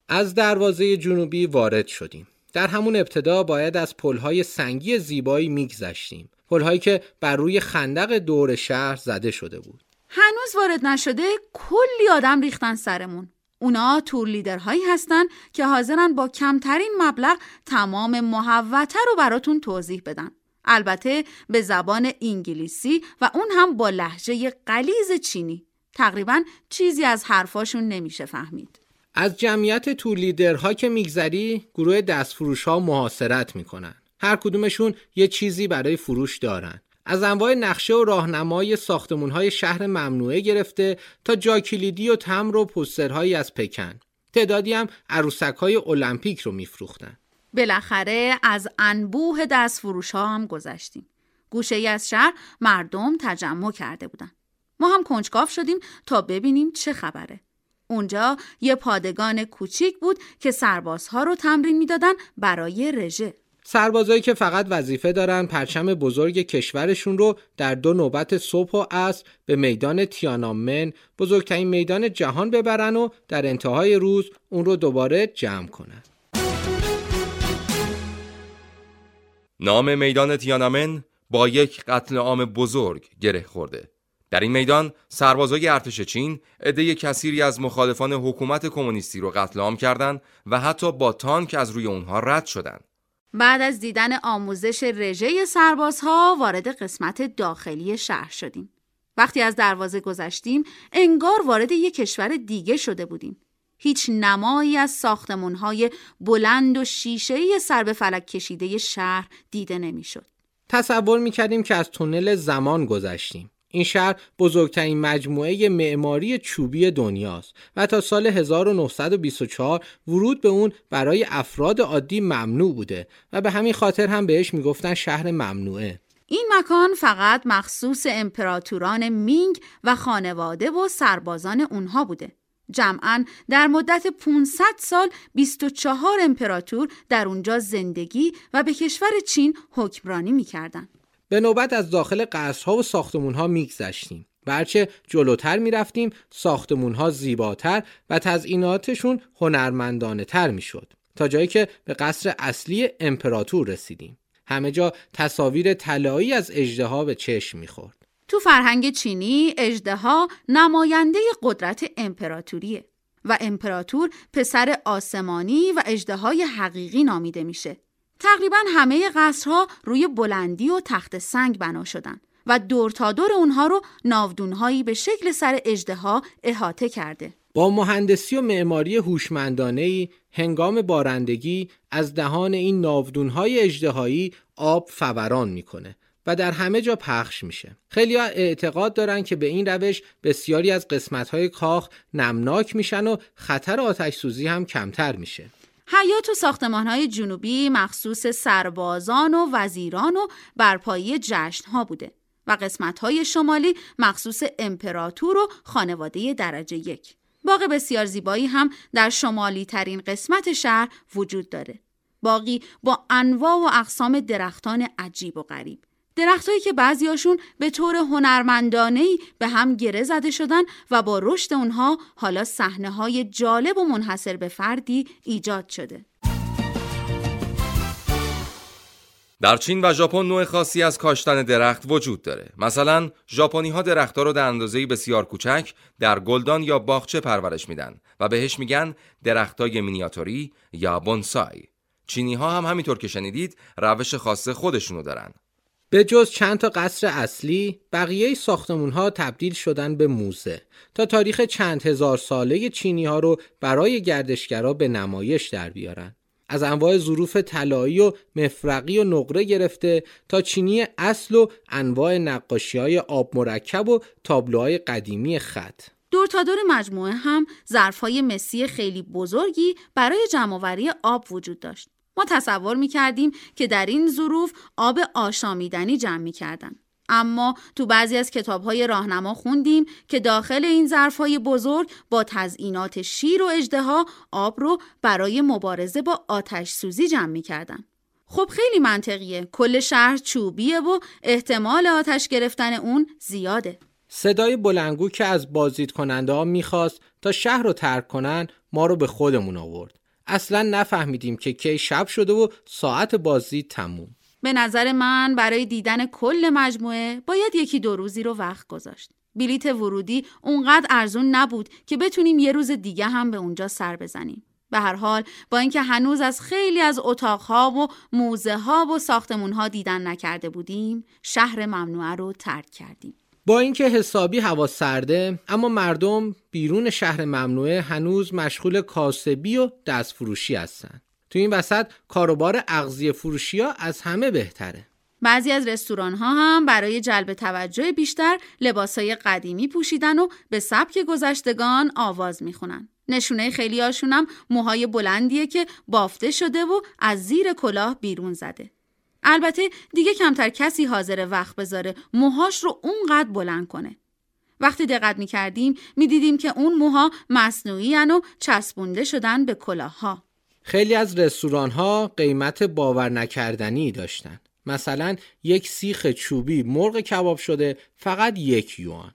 از دروازه جنوبی وارد شدیم. در همون ابتدا باید از پلهای سنگی زیبایی میگذشتیم. پلهایی که بر روی خندق دور شهر زده شده بود. هنوز وارد نشده کلی آدم ریختن سرمون. اونا تور لیدرهایی هستن که حاضرن با کمترین مبلغ تمام محوطه رو براتون توضیح بدن. البته به زبان انگلیسی و اون هم با لحجه قلیز چینی. تقریبا چیزی از حرفاشون نمیشه فهمید. از جمعیت تور لیدرها که میگذری گروه دستفروش ها محاصرت می‌کنن. هر کدومشون یه چیزی برای فروش دارن. از انواع نقشه و راهنمای های شهر ممنوعه گرفته تا جاکلیدی و تمر و پوسترهایی از پکن. تعدادی هم عروسک های المپیک رو میفروختن. بالاخره از انبوه دست فروش ها هم گذشتیم. گوشه ای از شهر مردم تجمع کرده بودن. ما هم کنجکاف شدیم تا ببینیم چه خبره. اونجا یه پادگان کوچیک بود که سربازها رو تمرین می‌دادن برای رژه. سربازایی که فقط وظیفه دارن پرچم بزرگ کشورشون رو در دو نوبت صبح و عصر به میدان تیانامن بزرگترین میدان جهان ببرن و در انتهای روز اون رو دوباره جمع کنن. نام میدان تیانامن با یک قتل عام بزرگ گره خورده. در این میدان سربازای ارتش چین عده کثیری از مخالفان حکومت کمونیستی رو قتل عام کردند و حتی با تانک از روی اونها رد شدند. بعد از دیدن آموزش رژه سربازها وارد قسمت داخلی شهر شدیم. وقتی از دروازه گذشتیم انگار وارد یک کشور دیگه شده بودیم. هیچ نمایی از ساختمانهای بلند و شیشه‌ای سر به فلک کشیده شهر دیده نمی‌شد. تصور می‌کردیم که از تونل زمان گذشتیم. این شهر بزرگترین مجموعه معماری چوبی دنیاست و تا سال 1924 ورود به اون برای افراد عادی ممنوع بوده و به همین خاطر هم بهش می‌گفتن شهر ممنوعه. این مکان فقط مخصوص امپراتوران مینگ و خانواده و سربازان اونها بوده. جمعا در مدت 500 سال 24 امپراتور در اونجا زندگی و به کشور چین حکمرانی می‌کردن. به نوبت از داخل قصرها و ساختمونها میگذشتیم. برچه جلوتر می‌رفتیم ساختمونها زیباتر و تزئیناتشون هنرمندانه تر می‌شد. تا جایی که به قصر اصلی امپراتور رسیدیم همه جا تصاویر طلایی از اژدها به چشم می‌خورد تو فرهنگ چینی اژدها نماینده قدرت امپراتوریه و امپراتور پسر آسمانی و اژدهای حقیقی نامیده میشه تقریبا همه قصرها روی بلندی و تخت سنگ بنا شدن و دور تا دور اونها رو ناودونهایی به شکل سر اجدها احاطه کرده. با مهندسی و معماری هوشمندانه هنگام بارندگی از دهان این ناودونهای اجدهایی آب فوران می‌کنه و در همه جا پخش میشه. خیلی اعتقاد دارن که به این روش بسیاری از قسمتهای کاخ نمناک میشن و خطر آتش سوزی هم کمتر میشه. حیات و ساختمان های جنوبی مخصوص سربازان و وزیران و برپایی جشن ها بوده و قسمت های شمالی مخصوص امپراتور و خانواده درجه یک. باغ بسیار زیبایی هم در شمالی ترین قسمت شهر وجود داره. باقی با انواع و اقسام درختان عجیب و غریب. درختهایی که بعضیاشون به طور هنرمندانهی به هم گره زده شدن و با رشد اونها حالا صحنه های جالب و منحصر به فردی ایجاد شده. در چین و ژاپن نوع خاصی از کاشتن درخت وجود داره. مثلا ژاپنی ها درختها رو در اندازه بسیار کوچک در گلدان یا باغچه پرورش میدن و بهش میگن درختای مینیاتوری یا بونسای. چینی ها هم همینطور که شنیدید روش خاص خودشونو دارن. به جز چند تا قصر اصلی بقیه ساختمون ها تبدیل شدن به موزه تا تاریخ چند هزار ساله چینی ها رو برای گردشگرا به نمایش در بیارن. از انواع ظروف طلایی و مفرقی و نقره گرفته تا چینی اصل و انواع نقاشی های آب مرکب و تابلوهای قدیمی خط. دور تا دور مجموعه هم ظرفهای مسی خیلی بزرگی برای جمعآوری آب وجود داشت. ما تصور می کردیم که در این ظروف آب آشامیدنی جمع می کردن. اما تو بعضی از کتاب های راهنما خوندیم که داخل این ظرف های بزرگ با تزئینات شیر و اجدها آب رو برای مبارزه با آتش سوزی جمع می کردن. خب خیلی منطقیه کل شهر چوبیه و احتمال آتش گرفتن اون زیاده صدای بلنگو که از بازدید کننده ها می‌خواست تا شهر رو ترک کنن ما رو به خودمون آورد اصلا نفهمیدیم که کی شب شده و ساعت بازی تموم. به نظر من برای دیدن کل مجموعه باید یکی دو روزی رو وقت گذاشت. بلیت ورودی اونقدر ارزون نبود که بتونیم یه روز دیگه هم به اونجا سر بزنیم. به هر حال با اینکه هنوز از خیلی از اتاقها و موزه ها و ساختمون ها دیدن نکرده بودیم شهر ممنوعه رو ترک کردیم. با اینکه حسابی هوا سرده اما مردم بیرون شهر ممنوعه هنوز مشغول کاسبی و دستفروشی هستند. تو این وسط کاروبار اغذیه فروشی ها از همه بهتره. بعضی از رستوران ها هم برای جلب توجه بیشتر لباس های قدیمی پوشیدن و به سبک گذشتگان آواز می‌خونن. نشونه خیلی هاشونم موهای بلندیه که بافته شده و از زیر کلاه بیرون زده. البته دیگه کمتر کسی حاضر وقت بذاره موهاش رو اونقدر بلند کنه. وقتی دقت می کردیم می دیدیم که اون موها مصنوعی و چسبونده شدن به کلاها. خیلی از رستوران ها قیمت باور نکردنی داشتن. مثلا یک سیخ چوبی مرغ کباب شده فقط یک یوان.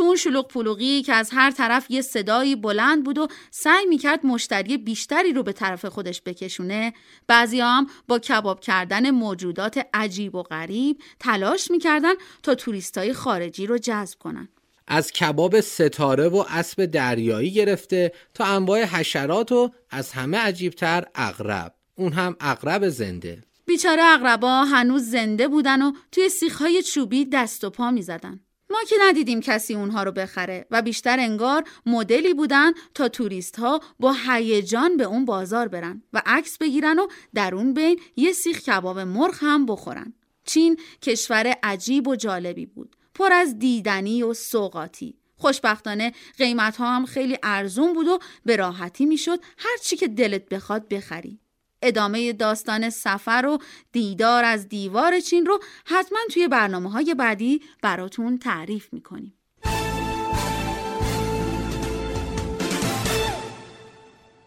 تو اون شلوغ پلوغی که از هر طرف یه صدایی بلند بود و سعی می‌کرد مشتری بیشتری رو به طرف خودش بکشونه. بعضی هم با کباب کردن موجودات عجیب و غریب تلاش می‌کردن تا توریستای خارجی رو جذب کنن. از کباب ستاره و اسب دریایی گرفته تا انواع حشرات و از همه عجیبتر اغرب. اون هم اغرب زنده. بیچاره اغربا هنوز زنده بودن و توی سیخهای چوبی دست و پا می‌زدن. ما که ندیدیم کسی اونها رو بخره و بیشتر انگار مدلی بودن تا توریست ها با هیجان به اون بازار برن و عکس بگیرن و در اون بین یه سیخ کباب مرغ هم بخورن. چین کشور عجیب و جالبی بود. پر از دیدنی و سوقاتی. خوشبختانه قیمت ها هم خیلی ارزون بود و به راحتی می‌شد هر چی که دلت بخواد بخری. ادامه داستان سفر و دیدار از دیوار چین رو حتما توی برنامه های بعدی براتون تعریف می‌کنیم.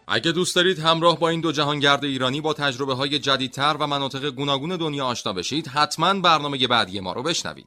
اگه دوست دارید همراه با این دو جهانگرد ایرانی با تجربه های جدیدتر و مناطق گوناگون دنیا آشنا بشید حتما برنامه بعدی ما رو بشنوید